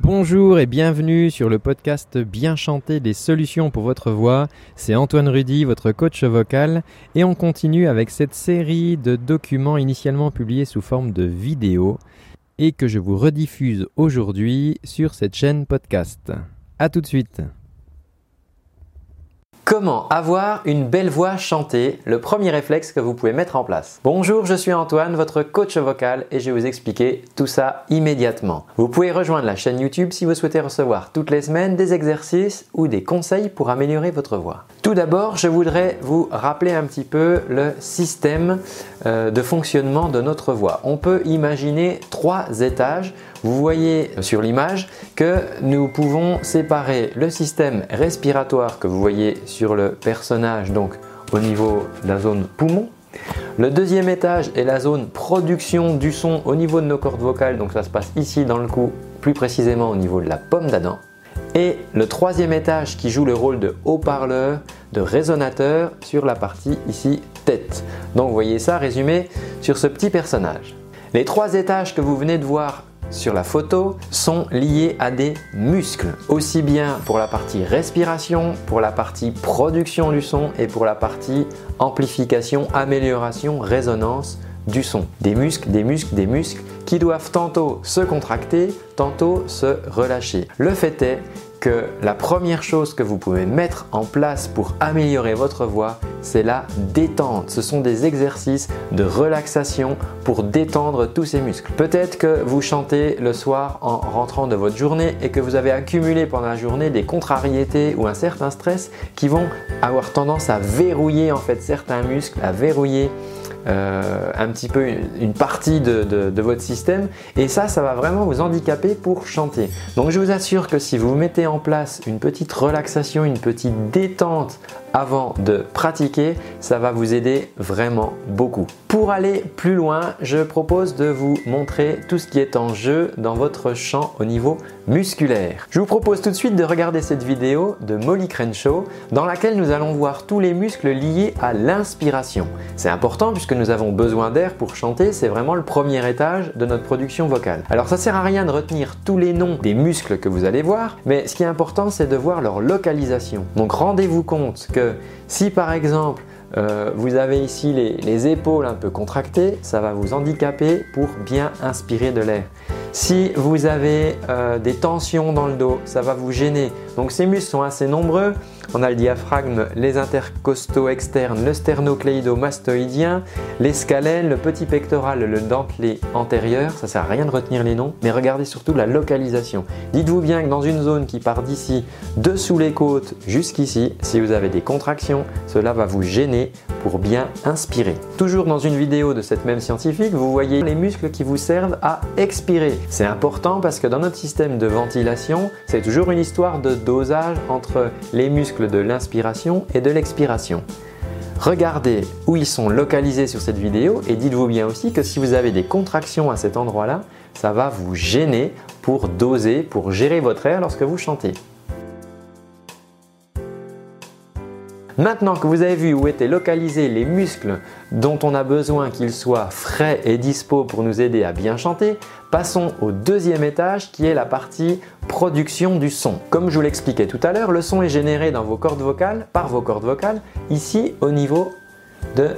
Bonjour et bienvenue sur le podcast Bien chanter des solutions pour votre voix. C'est Antoine Rudy, votre coach vocal, et on continue avec cette série de documents initialement publiés sous forme de vidéo et que je vous rediffuse aujourd'hui sur cette chaîne podcast. A tout de suite. Comment avoir une belle voix chantée? Le premier réflexe que vous pouvez mettre en place. Bonjour, je suis Antoine, votre coach vocal et je vais vous expliquer tout ça immédiatement. Vous pouvez rejoindre la chaîne YouTube si vous souhaitez recevoir toutes les semaines des exercices ou des conseils pour améliorer votre voix. Tout d'abord, je voudrais vous rappeler un petit peu le système euh, de fonctionnement de notre voix. On peut imaginer trois étages vous voyez sur l'image que nous pouvons séparer le système respiratoire que vous voyez sur le personnage, donc au niveau de la zone poumon. Le deuxième étage est la zone production du son au niveau de nos cordes vocales, donc ça se passe ici dans le cou, plus précisément au niveau de la pomme d'Adam. Et le troisième étage qui joue le rôle de haut-parleur, de résonateur sur la partie ici tête. Donc voyez ça résumé sur ce petit personnage. Les trois étages que vous venez de voir sur la photo sont liés à des muscles, aussi bien pour la partie respiration, pour la partie production du son et pour la partie amplification, amélioration, résonance du son. Des muscles, des muscles, des muscles qui doivent tantôt se contracter, tantôt se relâcher. Le fait est que la première chose que vous pouvez mettre en place pour améliorer votre voix, c'est la détente. Ce sont des exercices de relaxation pour détendre tous ces muscles. Peut-être que vous chantez le soir en rentrant de votre journée et que vous avez accumulé pendant la journée des contrariétés ou un certain stress qui vont avoir tendance à verrouiller en fait certains muscles, à verrouiller euh, un petit peu une, partie de, votre système et ça, ça va vraiment vous handicaper pour chanter. Donc je vous assure que si vous mettez en place une petite relaxation, une petite détente avant de pratiquer, ça va vous aider vraiment beaucoup. Pour aller plus loin, je propose de vous montrer tout ce qui est en jeu dans votre chant au niveau musculaire. Je vous propose tout de suite de regarder cette vidéo de Molly Crenshaw dans laquelle nous allons voir tous les muscles liés à l'inspiration. C'est important puisque nous avons besoin d'air pour chanter, c'est vraiment le premier étage de notre production vocale. Alors ça sert à rien de retenir tous les noms des muscles que vous allez voir, mais ce qui est important c'est de voir leur localisation. Donc rendez-vous compte que si par exemple euh, vous avez ici les, épaules un peu contractées, ça va vous handicaper pour bien inspirer de l'air. Si vous avez euh, des tensions dans le dos, ça va vous gêner. Donc ces muscles sont assez nombreux. On a le diaphragme, les intercostaux externes, le sternocléido-mastoïdien, les scalènes, le petit pectoral, le dentelé antérieur. Ça sert à rien de retenir les noms, mais regardez surtout la localisation. Dites-vous bien que dans une zone qui part d'ici, dessous les côtes jusqu'ici, si vous avez des contractions, cela va vous gêner pour bien inspirer. Toujours dans une vidéo de cette même scientifique, vous voyez les muscles qui vous servent à expirer. C'est important parce que dans notre système de ventilation, c'est toujours une histoire de dosage entre les muscles de l'inspiration et de l'expiration. Regardez où ils sont localisés sur cette vidéo et dites-vous bien aussi que si vous avez des contractions à cet endroit-là, ça va vous gêner pour doser, pour gérer votre air lorsque vous chantez. Maintenant que vous avez vu où étaient localisés les muscles dont on a besoin qu'ils soient frais et dispo pour nous aider à bien chanter, passons au deuxième étage qui est la partie production du son. Comme je vous l'expliquais tout à l'heure, le son est généré dans vos cordes vocales, par vos cordes vocales, ici au niveau de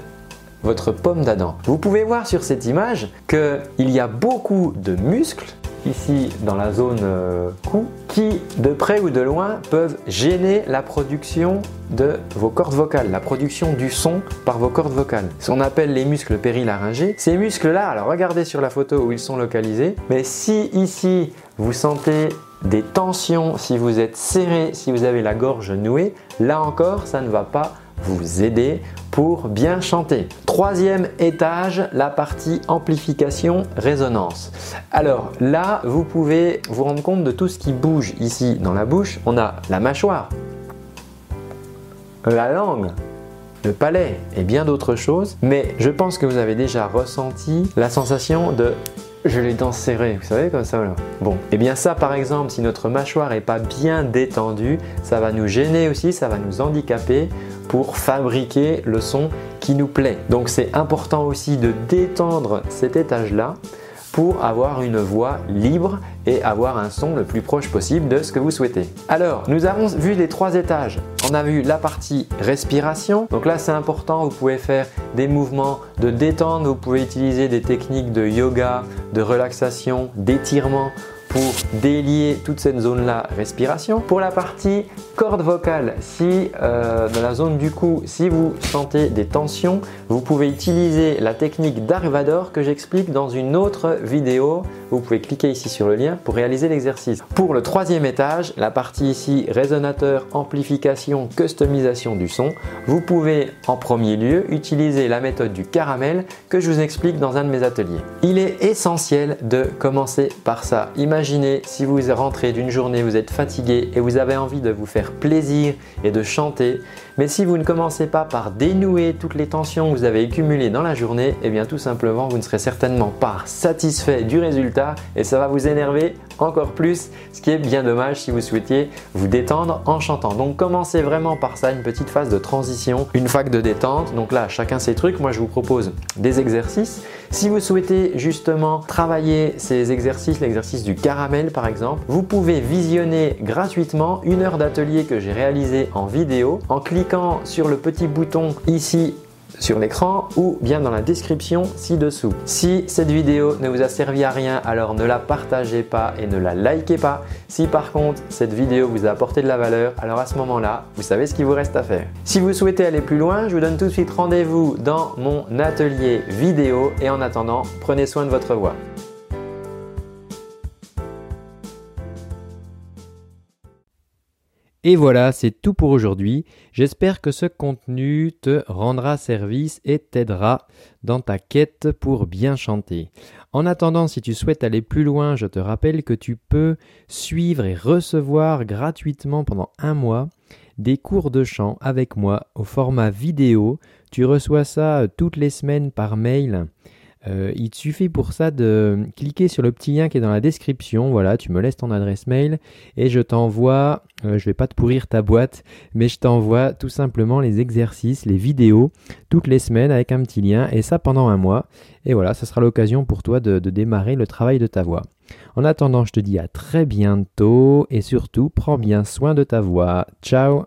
votre pomme d'Adam. Vous pouvez voir sur cette image qu'il y a beaucoup de muscles ici dans la zone euh, cou qui de près ou de loin peuvent gêner la production de vos cordes vocales, la production du son par vos cordes vocales. Ce qu'on appelle les muscles périlaryngés. Ces muscles-là, alors regardez sur la photo où ils sont localisés, mais si ici vous sentez des tensions, si vous êtes serré, si vous avez la gorge nouée, là encore, ça ne va pas vous aider pour bien chanter. Troisième étage, la partie amplification résonance. Alors là, vous pouvez vous rendre compte de tout ce qui bouge ici dans la bouche. On a la mâchoire, la langue, le palais et bien d'autres choses. Mais je pense que vous avez déjà ressenti la sensation de je les dents serrées, vous savez comme ça là. Bon, et eh bien ça par exemple, si notre mâchoire n'est pas bien détendue, ça va nous gêner aussi, ça va nous handicaper pour fabriquer le son qui nous plaît. Donc c'est important aussi de détendre cet étage là pour avoir une voix libre et avoir un son le plus proche possible de ce que vous souhaitez. Alors, nous avons vu les trois étages. On a vu la partie respiration. Donc là, c'est important, vous pouvez faire des mouvements de détente, vous pouvez utiliser des techniques de yoga, de relaxation, d'étirement pour délier toute cette zone-là respiration. Pour la partie corde vocale, si euh, dans la zone du cou, si vous sentez des tensions, vous pouvez utiliser la technique d'Arvador que j'explique dans une autre vidéo. Vous pouvez cliquer ici sur le lien pour réaliser l'exercice. Pour le troisième étage, la partie ici résonateur, amplification, customisation du son, vous pouvez en premier lieu utiliser la méthode du caramel que je vous explique dans un de mes ateliers. Il est essentiel de commencer par ça. Imaginez si vous rentrez d'une journée, vous êtes fatigué et vous avez envie de vous faire plaisir et de chanter. Mais si vous ne commencez pas par dénouer toutes les tensions que vous avez accumulées dans la journée, eh bien tout simplement vous ne serez certainement pas satisfait du résultat et ça va vous énerver encore plus, ce qui est bien dommage si vous souhaitiez vous détendre en chantant. Donc commencez vraiment par ça, une petite phase de transition, une fac de détente. Donc là, chacun ses trucs. Moi, je vous propose des exercices. Si vous souhaitez justement travailler ces exercices, l'exercice du caramel par exemple, vous pouvez visionner gratuitement une heure d'atelier que j'ai réalisé en vidéo en cliquant sur le petit bouton ici sur l'écran ou bien dans la description ci-dessous. Si cette vidéo ne vous a servi à rien, alors ne la partagez pas et ne la likez pas. Si par contre cette vidéo vous a apporté de la valeur, alors à ce moment-là, vous savez ce qu'il vous reste à faire. Si vous souhaitez aller plus loin, je vous donne tout de suite rendez-vous dans mon atelier vidéo et en attendant, prenez soin de votre voix. Et voilà, c'est tout pour aujourd'hui. J'espère que ce contenu te rendra service et t'aidera dans ta quête pour bien chanter. En attendant, si tu souhaites aller plus loin, je te rappelle que tu peux suivre et recevoir gratuitement pendant un mois des cours de chant avec moi au format vidéo. Tu reçois ça toutes les semaines par mail euh, il te suffit pour ça de cliquer sur le petit lien qui est dans la description. Voilà, tu me laisses ton adresse mail et je t'envoie, euh, je vais pas te pourrir ta boîte, mais je t'envoie tout simplement les exercices, les vidéos toutes les semaines avec un petit lien et ça pendant un mois. Et voilà, ça sera l'occasion pour toi de démarrer le travail de ta voix. En attendant, je te dis à très bientôt et surtout, prends bien soin de ta voix. Ciao